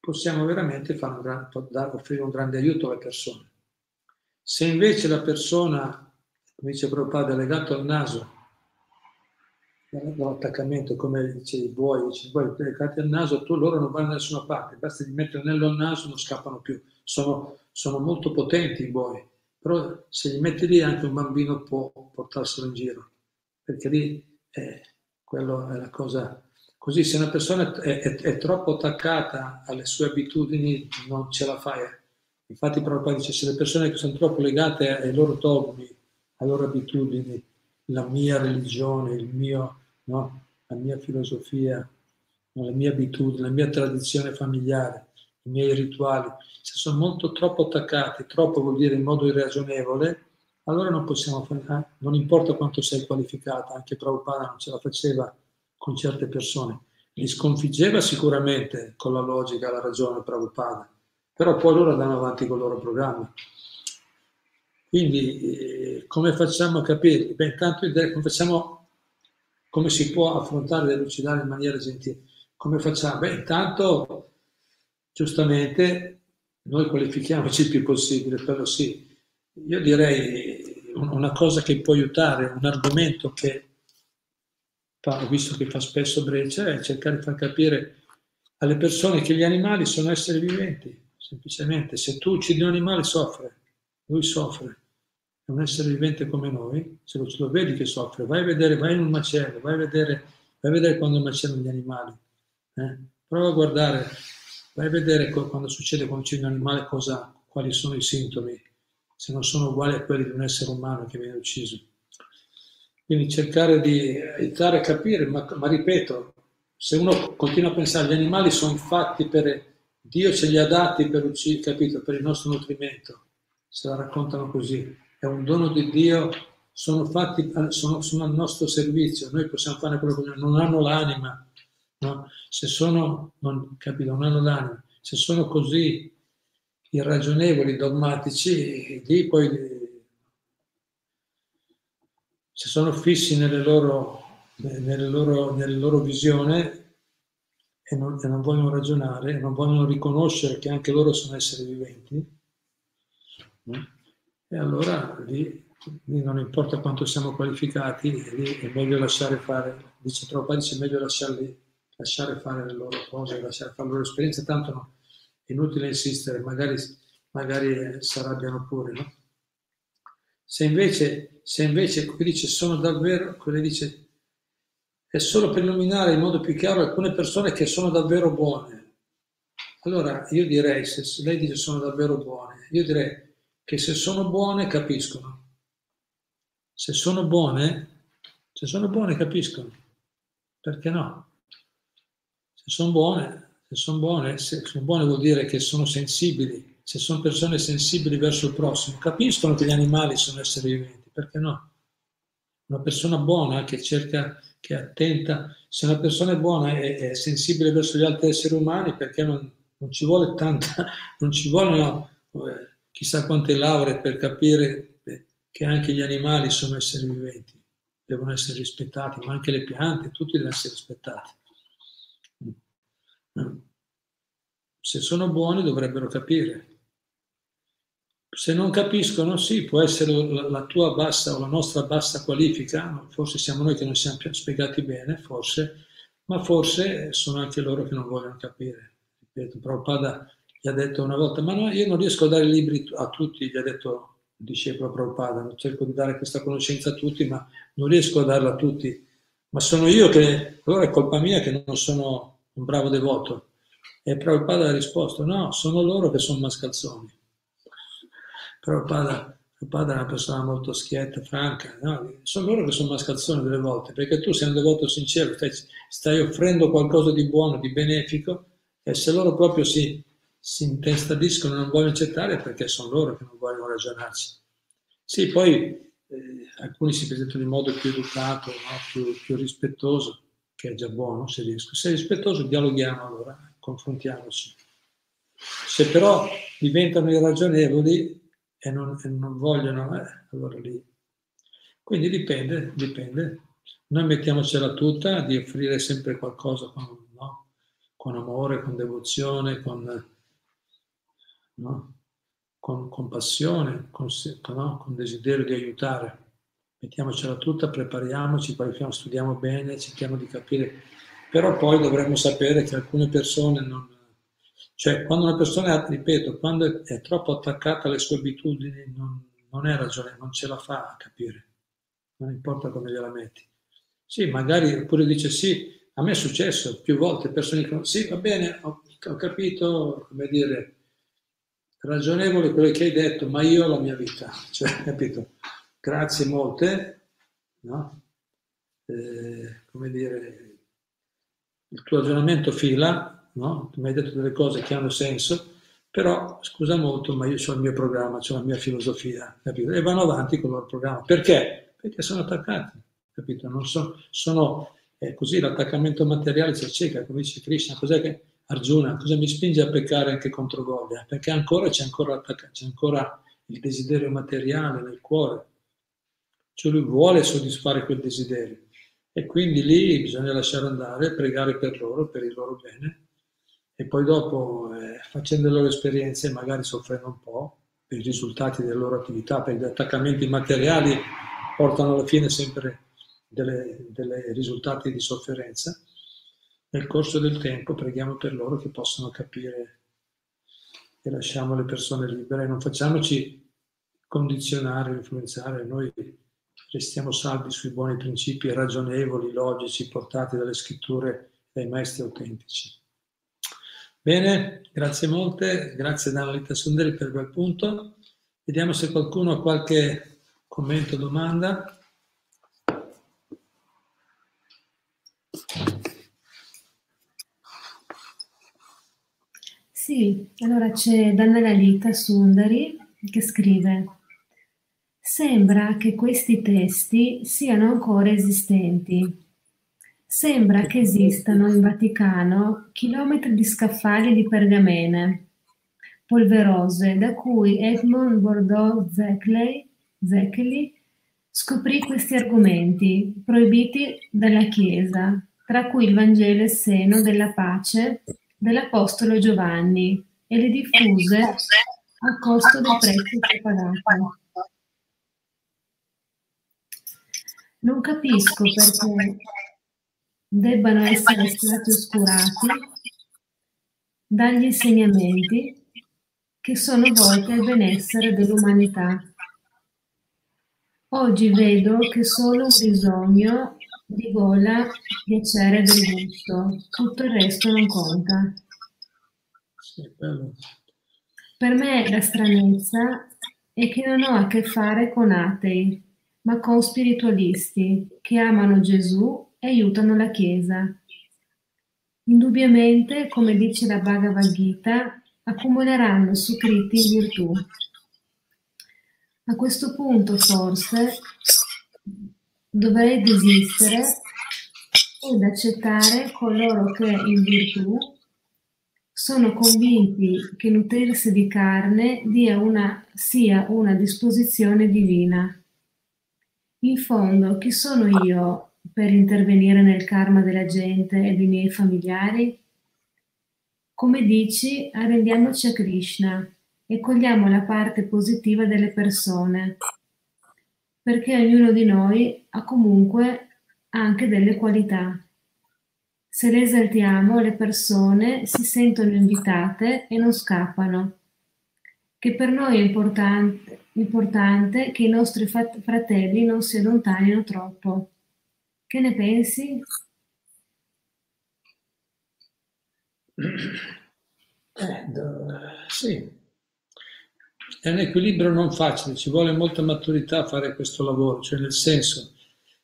possiamo veramente un gran, offrire un grande aiuto alle persone. Se invece la persona come dice Prabhupada, è legato al naso, dall'attaccamento, come dice i buoi, dice i buoi legati al naso, tu loro non vanno da nessuna parte, basta di mettere l'anello al naso non scappano più, sono, sono molto potenti i buoi, però se li metti lì anche un bambino può portarselo in giro, perché lì è, quello è la cosa... Così se una persona è, è, è troppo attaccata alle sue abitudini non ce la fai. Infatti Prabhupada dice se le persone che sono troppo legate ai loro dogmi, le loro abitudini, la mia religione, il mio, no? la mia filosofia, la mia abitudine, la mia tradizione familiare, i miei rituali, se sono molto troppo attaccati, troppo vuol dire in modo irragionevole, allora non possiamo fare, eh? non importa quanto sei qualificata, anche Prabhupada non ce la faceva con certe persone, li sconfiggeva sicuramente con la logica, la ragione Prabhupada, però poi loro andavano avanti con il loro programma. Quindi eh, come facciamo a capire? Beh, intanto come, facciamo, come si può affrontare e elucidare in maniera gentile? Come facciamo? Beh, intanto giustamente noi qualifichiamoci il più possibile, però sì, io direi una cosa che può aiutare, un argomento che ho visto che fa spesso breccia, è cercare di far capire alle persone che gli animali sono esseri viventi, semplicemente. Se tu uccidi un animale soffre, lui soffre è un essere vivente come noi, se lo, lo, vedi che soffre, vai a vedere, vai in un macello, vai a vedere, vai a vedere quando macellano gli animali, eh? prova a guardare, vai a vedere quando succede quando c'è un animale cosa, quali sono i sintomi, se non sono uguali a quelli di un essere umano che viene ucciso. Quindi cercare di aiutare a capire, ma, ma ripeto, se uno continua a pensare gli animali sono fatti per Dio ce li ha dati per uccidere, capito, per il nostro nutrimento, se la raccontano così è un dono di Dio, sono fatti, sono, sono al nostro servizio, noi possiamo fare quello che vogliamo, non hanno l'anima, no? se sono, non, capito, non hanno l'anima, se sono così irragionevoli, dogmatici, lì poi se sono fissi nelle loro, nelle loro, nelle loro visione e non, e non vogliono ragionare, non vogliono riconoscere che anche loro sono esseri viventi, no? E allora lì, lì, non importa quanto siamo qualificati, lì è meglio lasciare fare, dice troppo, dice meglio lasciarli, lasciare fare le loro cose, lasciare fare le loro esperienze, tanto no, è inutile insistere, magari, magari si arrabbiano pure, no? Se invece, se invece qui dice sono davvero, qui dice è solo per illuminare in modo più chiaro alcune persone che sono davvero buone. Allora io direi, se lei dice sono davvero buone, io direi che se sono buone capiscono. Se sono buone, se sono buone capiscono. Perché no? Se sono buone, se sono buone, se sono buone vuol dire che sono sensibili. Se sono persone sensibili verso il prossimo, capiscono che gli animali sono esseri viventi. Perché no? Una persona buona che cerca, che è attenta, se una persona è buona e è, sensibile verso gli altri esseri umani, perché non, non ci vuole tanta, non ci vogliono eh, chissà quante lauree per capire che anche gli animali sono esseri viventi devono essere rispettati, ma anche le piante, tutti devono essere rispettati. Se sono buoni dovrebbero capire. Se non capiscono, sì, può essere la tua bassa o la nostra bassa qualifica, forse siamo noi che non siamo più spiegati bene, forse, ma forse sono anche loro che non vogliono capire. Ripeto, Prabhupada gli ha detto una volta, ma no, io non riesco a dare libri a tutti, gli ha detto discepolo Prabhupada, cerco di dare questa conoscenza a tutti, ma non riesco a darla a tutti. Ma sono io che, allora è colpa mia che non sono un bravo devoto. E Prabhupada ha risposto, no, sono loro che sono mascalzoni. Prabhupada, Prabhupada è una persona molto schietta, franca, no? sono loro che sono mascalzoni delle volte, perché tu sei un devoto sincero, stai, stai offrendo qualcosa di buono, di benefico, e se loro proprio si si intestardiscono e non vogliono accettare perché sono loro che non vogliono ragionarci. Sì, poi eh, alcuni si presentano in modo più educato, no? più, più, rispettoso, che è già buono se riesco. Se è rispettoso dialoghiamo allora, confrontiamoci. Se però diventano irragionevoli e non, e non vogliono, eh, allora lì. Quindi dipende, dipende. Noi mettiamocela tutta di offrire sempre qualcosa con, no? con amore, con devozione, con no? con compassione, con, no? con desiderio di aiutare. Mettiamocela tutta, prepariamoci, qualifichiamo, studiamo bene, cerchiamo di capire. Però poi dovremmo sapere che alcune persone non... Cioè, quando una persona, ripeto, quando è troppo attaccata alle sue abitudini, non, non è ragione, non ce la fa a capire. Non importa come gliela metti. Sì, magari pure dice sì, a me è successo più volte, persone dicono sì, va bene, ho, ho capito, come dire, ragionevole quello che hai detto, ma io ho la mia vita, cioè, capito? Grazie molte, no? Eh, come dire, il tuo ragionamento fila, no? Tu mi hai detto delle cose che hanno senso, però scusa molto, ma io ho il mio programma, ho la mia filosofia, capito? E vanno avanti con il loro programma. Perché? Perché sono attaccati, capito? Non so, sono, è così, l'attaccamento materiale si acceca, come dice Krishna, cos'è che Arjuna, cosa mi spinge a peccare anche contro voglia? Perché ancora c'è ancora, c'è ancora il desiderio materiale nel cuore. Cioè lui vuole soddisfare quel desiderio. E quindi lì bisogna lasciare andare, pregare per loro, per il loro bene. E poi dopo, eh, facendo le loro esperienze, magari soffrendo un po' per i risultati delle loro attività, perché gli attaccamenti materiali portano alla fine sempre dei risultati di sofferenza nel corso del tempo preghiamo per loro che possano capire e lasciamo le persone libere, non facciamoci condizionare, influenzare, noi restiamo saldi sui buoni principi ragionevoli, logici, portati dalle scritture dai maestri autentici. Bene, grazie molte, grazie Danalita Sundari per quel punto. Vediamo se qualcuno ha qualche commento o domanda. Sì, allora c'è Dannalita Sundari che scrive Sembra che questi testi siano ancora esistenti. Sembra che esistano in Vaticano chilometri di scaffali di pergamene polverose da cui Edmond Bordeaux Zeccheli scoprì questi argomenti proibiti dalla Chiesa, tra cui il Vangelo e il seno della pace dell'Apostolo Giovanni e le diffuse a costo del prezzo che pagato. Non capisco perché debbano essere stati oscurati dagli insegnamenti che sono volti al benessere dell'umanità. Oggi vedo che solo un bisogno di gola, piacere del gusto, tutto il resto non conta. per me la stranezza è che non ho a che fare con atei, ma con spiritualisti che amano Gesù e aiutano la Chiesa. Indubbiamente, come dice la Bhagavad Gita, accumuleranno sucritti in virtù. A questo punto forse dovrei desistere ed accettare coloro che in virtù sono convinti che nutrirsi di carne una, sia una disposizione divina. In fondo, chi sono io per intervenire nel karma della gente e dei miei familiari? Come dici, arrendiamoci a Krishna e cogliamo la parte positiva delle persone, perché ognuno di noi ha comunque anche delle qualità. Se le esaltiamo, le persone si sentono invitate e non scappano. Che per noi è importante, importante che i nostri fratelli non si allontanino troppo. Che ne pensi? Eh, sì, è un equilibrio non facile, ci vuole molta maturità a fare questo lavoro, cioè nel senso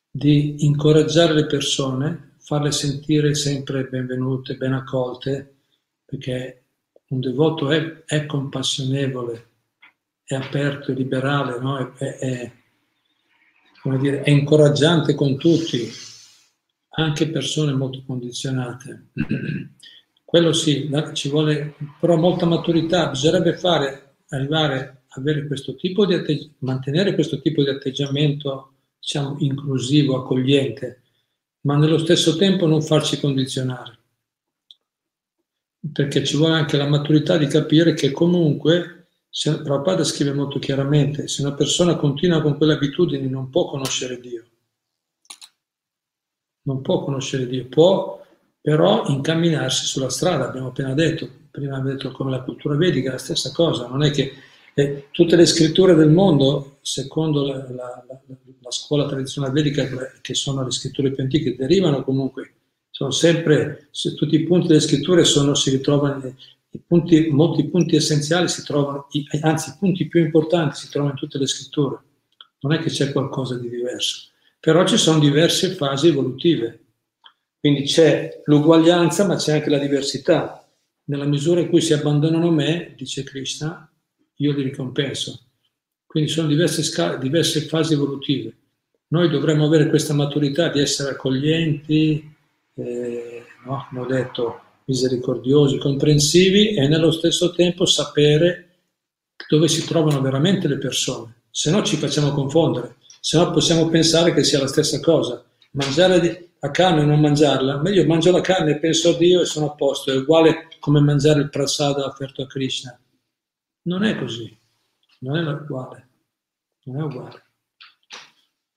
di incoraggiare le persone, farle sentire sempre benvenute, ben accolte, perché un devoto è, è compassionevole, è aperto, è liberale, no? è, è, è, dire, è incoraggiante con tutti, anche persone molto condizionate. Quello sì, ci vuole però molta maturità, bisognerebbe fare, arrivare a avere questo tipo di atteggiamento, mantenere questo tipo di atteggiamento, diciamo, inclusivo, accogliente, ma nello stesso tempo non farci condizionare. Perché ci vuole anche la maturità di capire che comunque, se, Prabhupada scrive molto chiaramente, se una persona continua con quelle abitudini non può conoscere Dio. Non può conoscere Dio, può però incamminarsi sulla strada, abbiamo appena detto, prima abbiamo detto come la cultura vedica, è la stessa cosa, non è che eh, tutte le scritture del mondo, secondo la, la, la, la, scuola tradizionale vedica, che sono le scritture più antiche, derivano comunque, sono sempre, se tutti i punti delle scritture sono, si ritrovano, punti, molti punti essenziali si trovano, anzi i punti più importanti si trovano in tutte le scritture, non è che c'è qualcosa di diverso, però ci sono diverse fasi evolutive quindi c'è l'uguaglianza, ma c'è anche la diversità. Nella misura in cui si abbandonano me, dice Krishna, io li ricompenso. Quindi sono diverse, scale, diverse fasi evolutive. Noi dovremmo avere questa maturità di essere accoglienti, eh, no? come ho detto, misericordiosi, comprensivi e nello stesso tempo sapere dove si trovano veramente le persone. Se no ci facciamo confondere, se no possiamo pensare che sia la stessa cosa. Mangiare la carne e non mangiarla, meglio mangio la carne e penso a Dio e sono a posto, è uguale come mangiare il prasada offerto a Krishna. Non è così, non è uguale, non è uguale.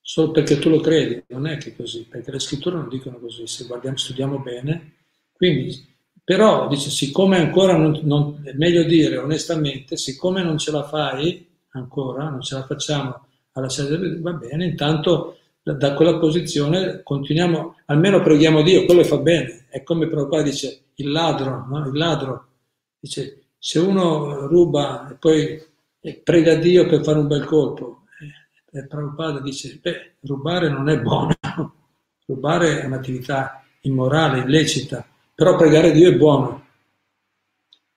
Solo perché tu lo credi, non è che è così, perché le scritture non dicono così, se guardiamo, studiamo bene. Quindi, però, dice, siccome ancora non, non, è meglio dire onestamente, siccome non ce la fai ancora, non ce la facciamo alla sede, va bene, intanto da quella posizione continuiamo, almeno preghiamo Dio, quello fa bene. È come Prabhupada dice, il ladro, no? il ladro, dice, se uno ruba e poi prega Dio per fare un bel colpo, eh, e Prabhupada dice, beh, rubare non è buono, rubare è un'attività immorale, illecita, però pregare Dio è buono.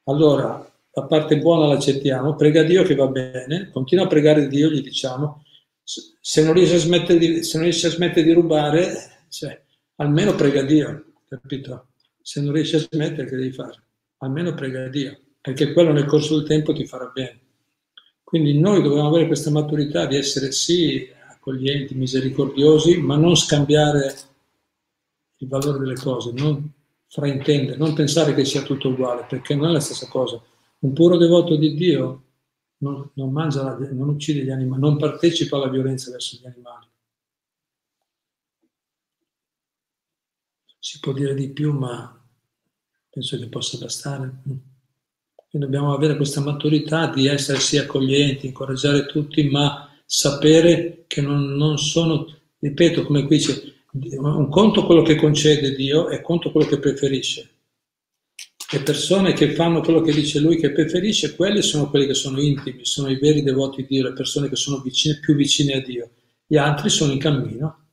Allora, la parte buona l'accettiamo, prega Dio che va bene, continua a pregare Dio, gli diciamo, se non riesce a smettere di, riesce a smettere di rubare, cioè, almeno prega Dio, capito? Se non riesci a smettere, che devi fare? Almeno prega Dio, perché quello nel corso del tempo ti farà bene. Quindi noi dobbiamo avere questa maturità di essere sì accoglienti, misericordiosi, ma non scambiare il valore delle cose, non fraintendere, non pensare che sia tutto uguale, perché non è la stessa cosa. Un puro devoto di Dio non, non, mangia, non uccide gli animali, non partecipa alla violenza verso gli animali. Si può dire di più, ma penso che possa bastare. Quindi dobbiamo avere questa maturità di essere sì accoglienti, incoraggiare tutti, ma sapere che non, non sono, ripeto, come qui dice, un conto quello che concede Dio e conto quello che preferisce le persone che fanno quello che dice lui che preferisce, quelli sono quelli che sono intimi, sono i veri devoti di Dio, le persone che sono vicine, più vicine a Dio. Gli altri sono in cammino.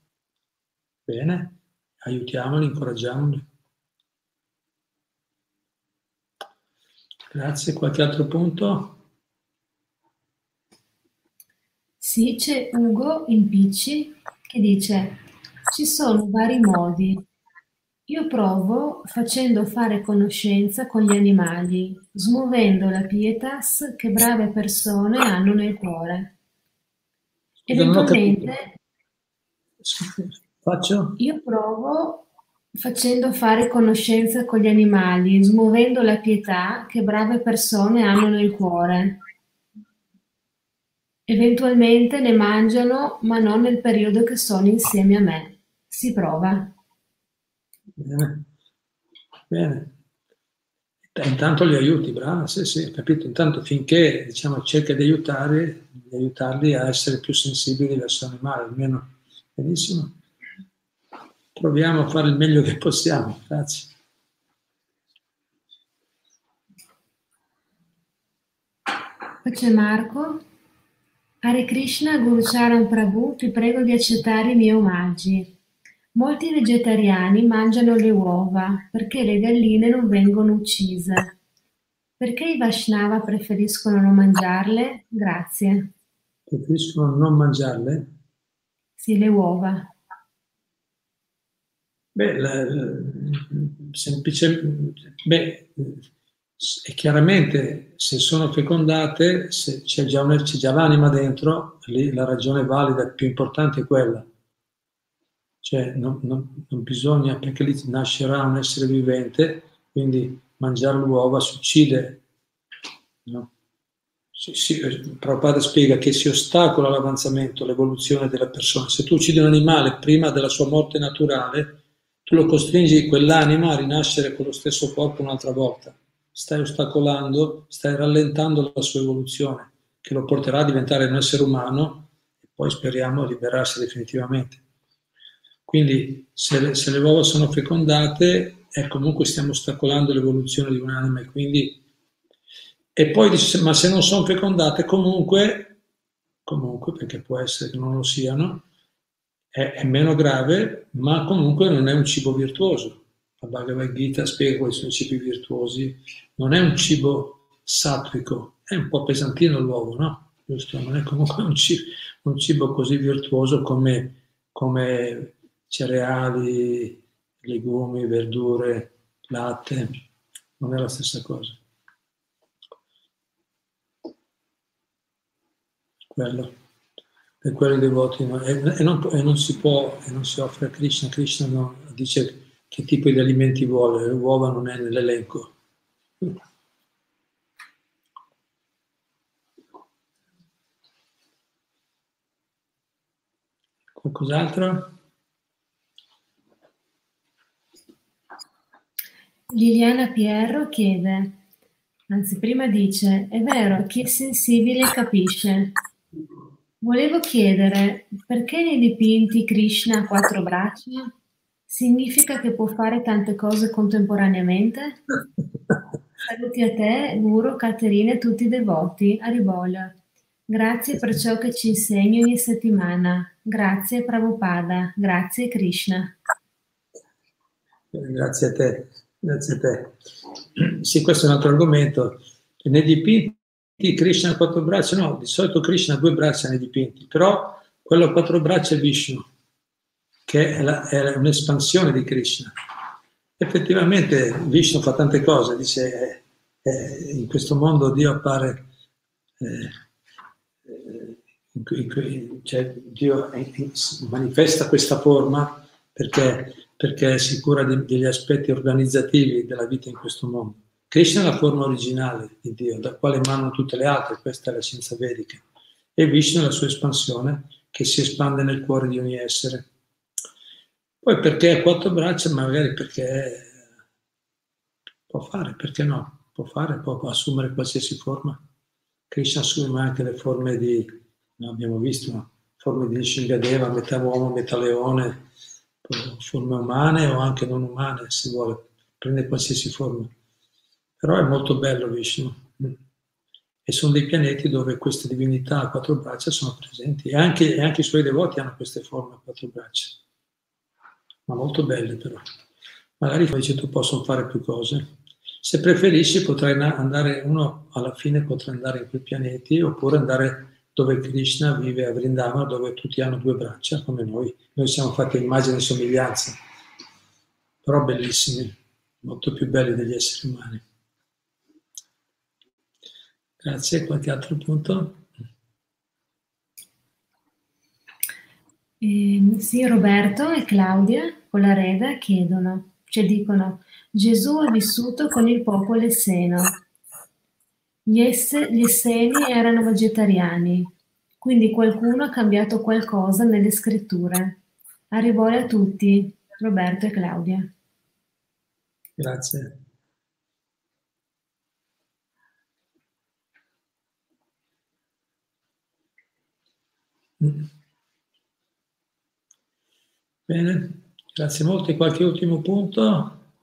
Bene, aiutiamoli, incoraggiamoli. Grazie, qualche altro punto? Sì, c'è Ugo Impicci che dice ci sono vari modi. Io provo facendo fare conoscenza con gli animali, smuovendo la pietas che brave persone hanno nel cuore. Eventualmente Faccio? io provo facendo fare conoscenza con gli animali, smuovendo la pietà che brave persone hanno nel cuore. Eventualmente ne mangiano, ma non nel periodo che sono insieme a me. Si prova. Bene. Bene. Intanto li aiuti, brava, sì, sì, capito? Intanto finché diciamo, cerca di, aiutare, di aiutarli a essere più sensibili verso l'animale, almeno benissimo. Proviamo a fare il meglio che possiamo, grazie. Poi c'è Marco. Hare Krishna Guru Charan Prabhu, ti prego di accettare i miei omaggi. Molti vegetariani mangiano le uova perché le galline non vengono uccise. Perché i Vaishnava preferiscono non mangiarle? Grazie. Preferiscono non mangiarle? Sì, le uova. Beh, la, semplicemente, beh, e chiaramente se sono fecondate, se c'è già, una, c'è già l'anima dentro, lì la ragione valida più importante è quella. Cioè non, non, non bisogna, perché lì nascerà un essere vivente, quindi mangiare l'uova si uccide. No? Si, si, Prabhupada spiega che si ostacola l'avanzamento, l'evoluzione della persona. Se tu uccidi un animale prima della sua morte naturale, tu lo costringi quell'anima a rinascere con lo stesso corpo un'altra volta stai ostacolando, stai rallentando la sua evoluzione, che lo porterà a diventare un essere umano e poi speriamo liberarsi definitivamente. Quindi se le, se le uova sono fecondate, eh, comunque stiamo ostacolando l'evoluzione di un'anima e quindi... E poi dice, ma se non sono fecondate, comunque, comunque, perché può essere che non lo siano, è, è meno grave, ma comunque non è un cibo virtuoso la Bhagavad Gita spiega quali sono i cibi virtuosi, non è un cibo sattvico, è un po' pesantino l'uovo, no? Giusto? Non è comunque un cibo, un cibo così virtuoso come, come cereali, legumi, verdure, latte, non è la stessa cosa. Quello, per quelli devoti, no? e, e, non, e, non, si può, e non si offre a Krishna, Krishna no, dice che tipo di alimenti vuole, le uova non è nell'elenco. Qualcos'altro? Liliana Pierro chiede, anzi prima dice, è vero, chi è sensibile capisce. Volevo chiedere, perché nei dipinti Krishna ha quattro braccia? Significa che può fare tante cose contemporaneamente? Saluti a te, Guru, Caterina e tutti i devoti. Aribola. Grazie per ciò che ci insegni ogni settimana. Grazie Prabhupada. Grazie Krishna. Grazie a te. Grazie a te. Sì, questo è un altro argomento. Nei dipinti Krishna ha quattro braccia, no, di solito Krishna ha due braccia nei dipinti, però quello a quattro braccia è Vishnu che è, la, è un'espansione di Krishna. Effettivamente Vishnu fa tante cose, dice eh, eh, in questo mondo Dio appare, eh, cui, cioè Dio manifesta questa forma perché, perché si cura di, degli aspetti organizzativi della vita in questo mondo. Krishna è la forma originale di Dio, da quale emanano tutte le altre, questa è la scienza vedica. E Vishnu è la sua espansione che si espande nel cuore di ogni essere. Poi perché ha quattro braccia, magari perché può fare, perché no? Può fare, può assumere qualsiasi forma. Krishna assume anche le forme di, no, abbiamo visto, no? forme di Shingadeva, metà uomo, metà leone, forme umane o anche non umane, se vuole, prende qualsiasi forma. Però è molto bello Vishnu. E e sono dei pianeti dove queste divinità a quattro braccia sono presenti e anche, e anche i suoi devoti hanno queste forme a quattro braccia, ma molto belle però. Magari dici tu possono fare più cose. Se preferisci potrai andare, uno alla fine potrà andare in quei pianeti oppure andare dove Krishna vive a Vrindavana, dove tutti hanno due braccia come noi. Noi siamo fatti immagine e somiglianza, però bellissimi, molto più belli degli esseri umani. Grazie, qualche altro punto? Eh, sì, Roberto e Claudia con la Reda chiedono, cioè dicono, Gesù ha vissuto con il popolo esseno. Gli, esse, gli esseni erano vegetariani, quindi qualcuno ha cambiato qualcosa nelle scritture. Arrivole a tutti, Roberto e Claudia. Grazie. Bene, grazie molto. Qualche ultimo punto?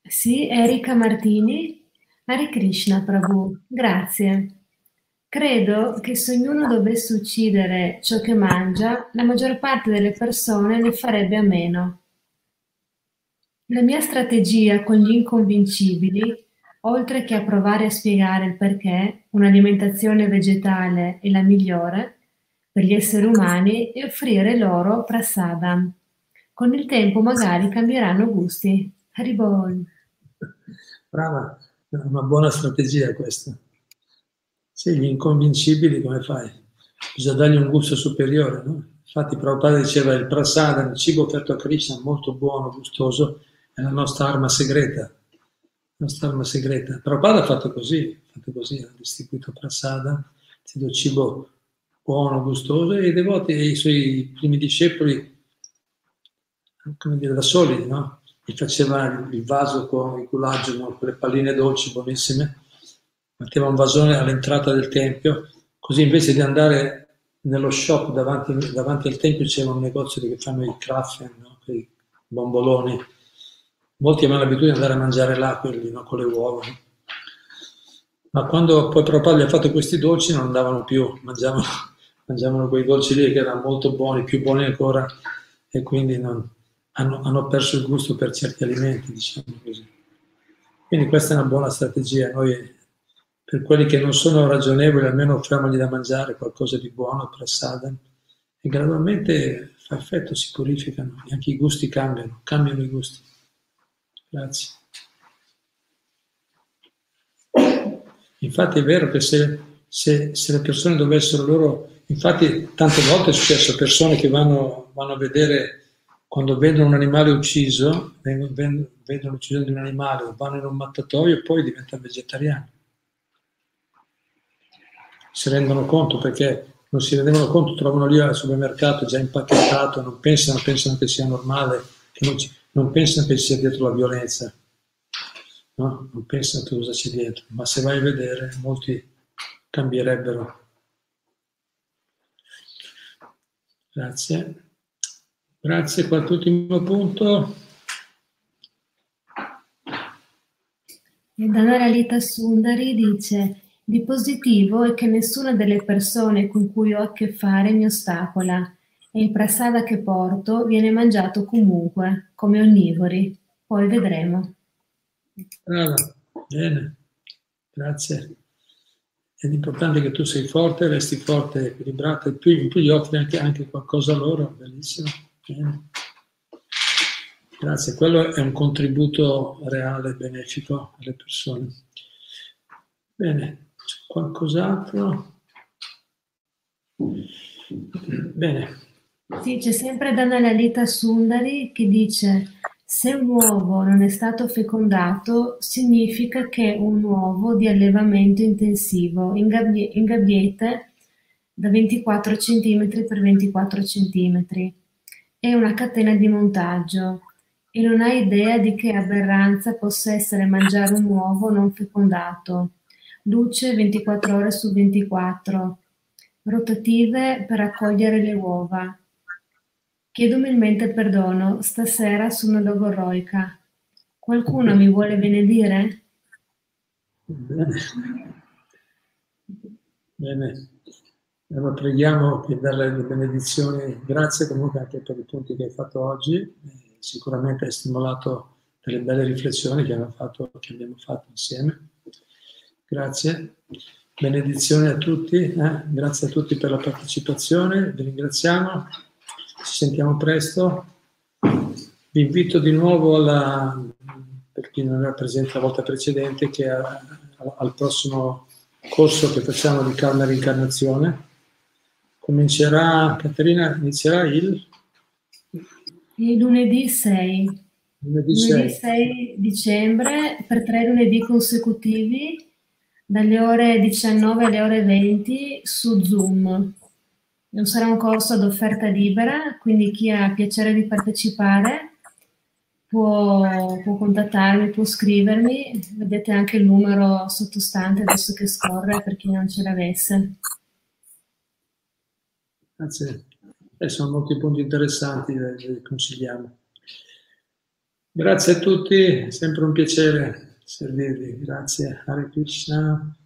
Sì, Erika Martini. Hare Krishna Prabhu, grazie. Credo che se ognuno dovesse uccidere ciò che mangia, la maggior parte delle persone ne farebbe a meno. La mia strategia con gli inconvincibili, oltre che a provare a spiegare il perché un'alimentazione vegetale è la migliore, per gli esseri umani e offrire loro prasadam. Con il tempo magari cambieranno gusti. Haribol. Brava, è una buona strategia questa. Sì, gli inconvincibili come fai? Bisogna dargli un gusto superiore, no? Infatti Prabhupada diceva il prasada, il cibo offerto a Krishna, molto buono, gustoso, è la nostra arma segreta. La nostra arma segreta. Prabhupada ha fatto così, ha fatto così, ha distribuito prasada, cibo buono, gustoso, e i devoti e i suoi primi discepoli, come dire, da soli, no? Gli faceva il vaso con il culaggio, con le palline dolci buonissime, metteva un vasone all'entrata del tempio, così invece di andare nello shop davanti, davanti al tempio c'era un negozio che fanno i krafen, no? i bomboloni. Molti avevano l'abitudine di andare a mangiare là, quelli no? con le uova. Ma quando poi Prabhupada gli ha fatto questi dolci non andavano più, mangiavano mangiavano quei dolci lì che erano molto buoni, più buoni ancora, e quindi non, hanno, hanno, perso il gusto per certi alimenti, diciamo così. Quindi questa è una buona strategia. Noi, per quelli che non sono ragionevoli, almeno offriamogli da mangiare qualcosa di buono, pressada, e gradualmente fa effetto, si purificano, e anche i gusti cambiano, cambiano i gusti. Grazie. Infatti è vero che se, se, se le persone dovessero loro Infatti tante volte è successo persone che vanno, vanno a vedere, quando vedono un animale ucciso, vedono, l'uccisione di un animale o vanno in un mattatoio e poi diventano vegetariani. Si rendono conto perché non si rendevano conto, trovano lì al supermercato già impacchettato, non pensano, pensano che sia normale, che non, ci, non, pensano che ci sia dietro la violenza, no? non pensano che cosa c'è dietro, ma se vai a vedere molti cambierebbero Grazie. Grazie, qualche ultimo punto? E Danara Lita Sundari dice di positivo è che nessuna delle persone con cui ho a che fare mi ostacola e il prasada che porto viene mangiato comunque, come onnivori. Poi vedremo. Brava, bene, grazie è importante che tu sei forte, resti forte, equilibrato e più, in più gli offri anche, anche qualcosa a loro, bellissimo. Grazie, quello è un contributo reale, benefico alle persone. Bene, c'è qualcos'altro? Bene. Sì, c'è sempre Dana Lalita Sundari che dice se un uovo non è stato fecondato, significa che è un uovo di allevamento intensivo in, gabbie- in gabbiette da 24 cm x 24 cm. È una catena di montaggio e non hai idea di che aberranza possa essere mangiare un uovo non fecondato. Luce 24 ore su 24, rotative per raccogliere le uova Chiedo umilmente perdono, stasera sono logorroica. Qualcuno mi vuole benedire? Bene, allora preghiamo di dare le benedizioni, grazie comunque anche per i punti che hai fatto oggi, sicuramente hai stimolato delle belle riflessioni che abbiamo fatto, che abbiamo fatto insieme. Grazie, benedizioni a tutti, eh? grazie a tutti per la partecipazione, vi ringraziamo, ci sentiamo presto. Vi invito di nuovo alla, per chi non era presente la volta precedente, che a, al prossimo corso che facciamo di karma reincarnazione. Comincerà, Caterina, inizierà il? Il lunedì 6. Lunedì 6. 6 dicembre per tre lunedì consecutivi dalle ore 19 alle ore 20 su Zoom. Non sarà un corso ad offerta libera, quindi chi ha piacere di partecipare può, può, contattarmi, può scrivermi, vedete anche il numero sottostante adesso che scorre per chi non ce l'avesse. Grazie, eh, sono molti punti interessanti, li consigliamo. Grazie a tutti, sempre un piacere servirvi, grazie. Hare Krishna.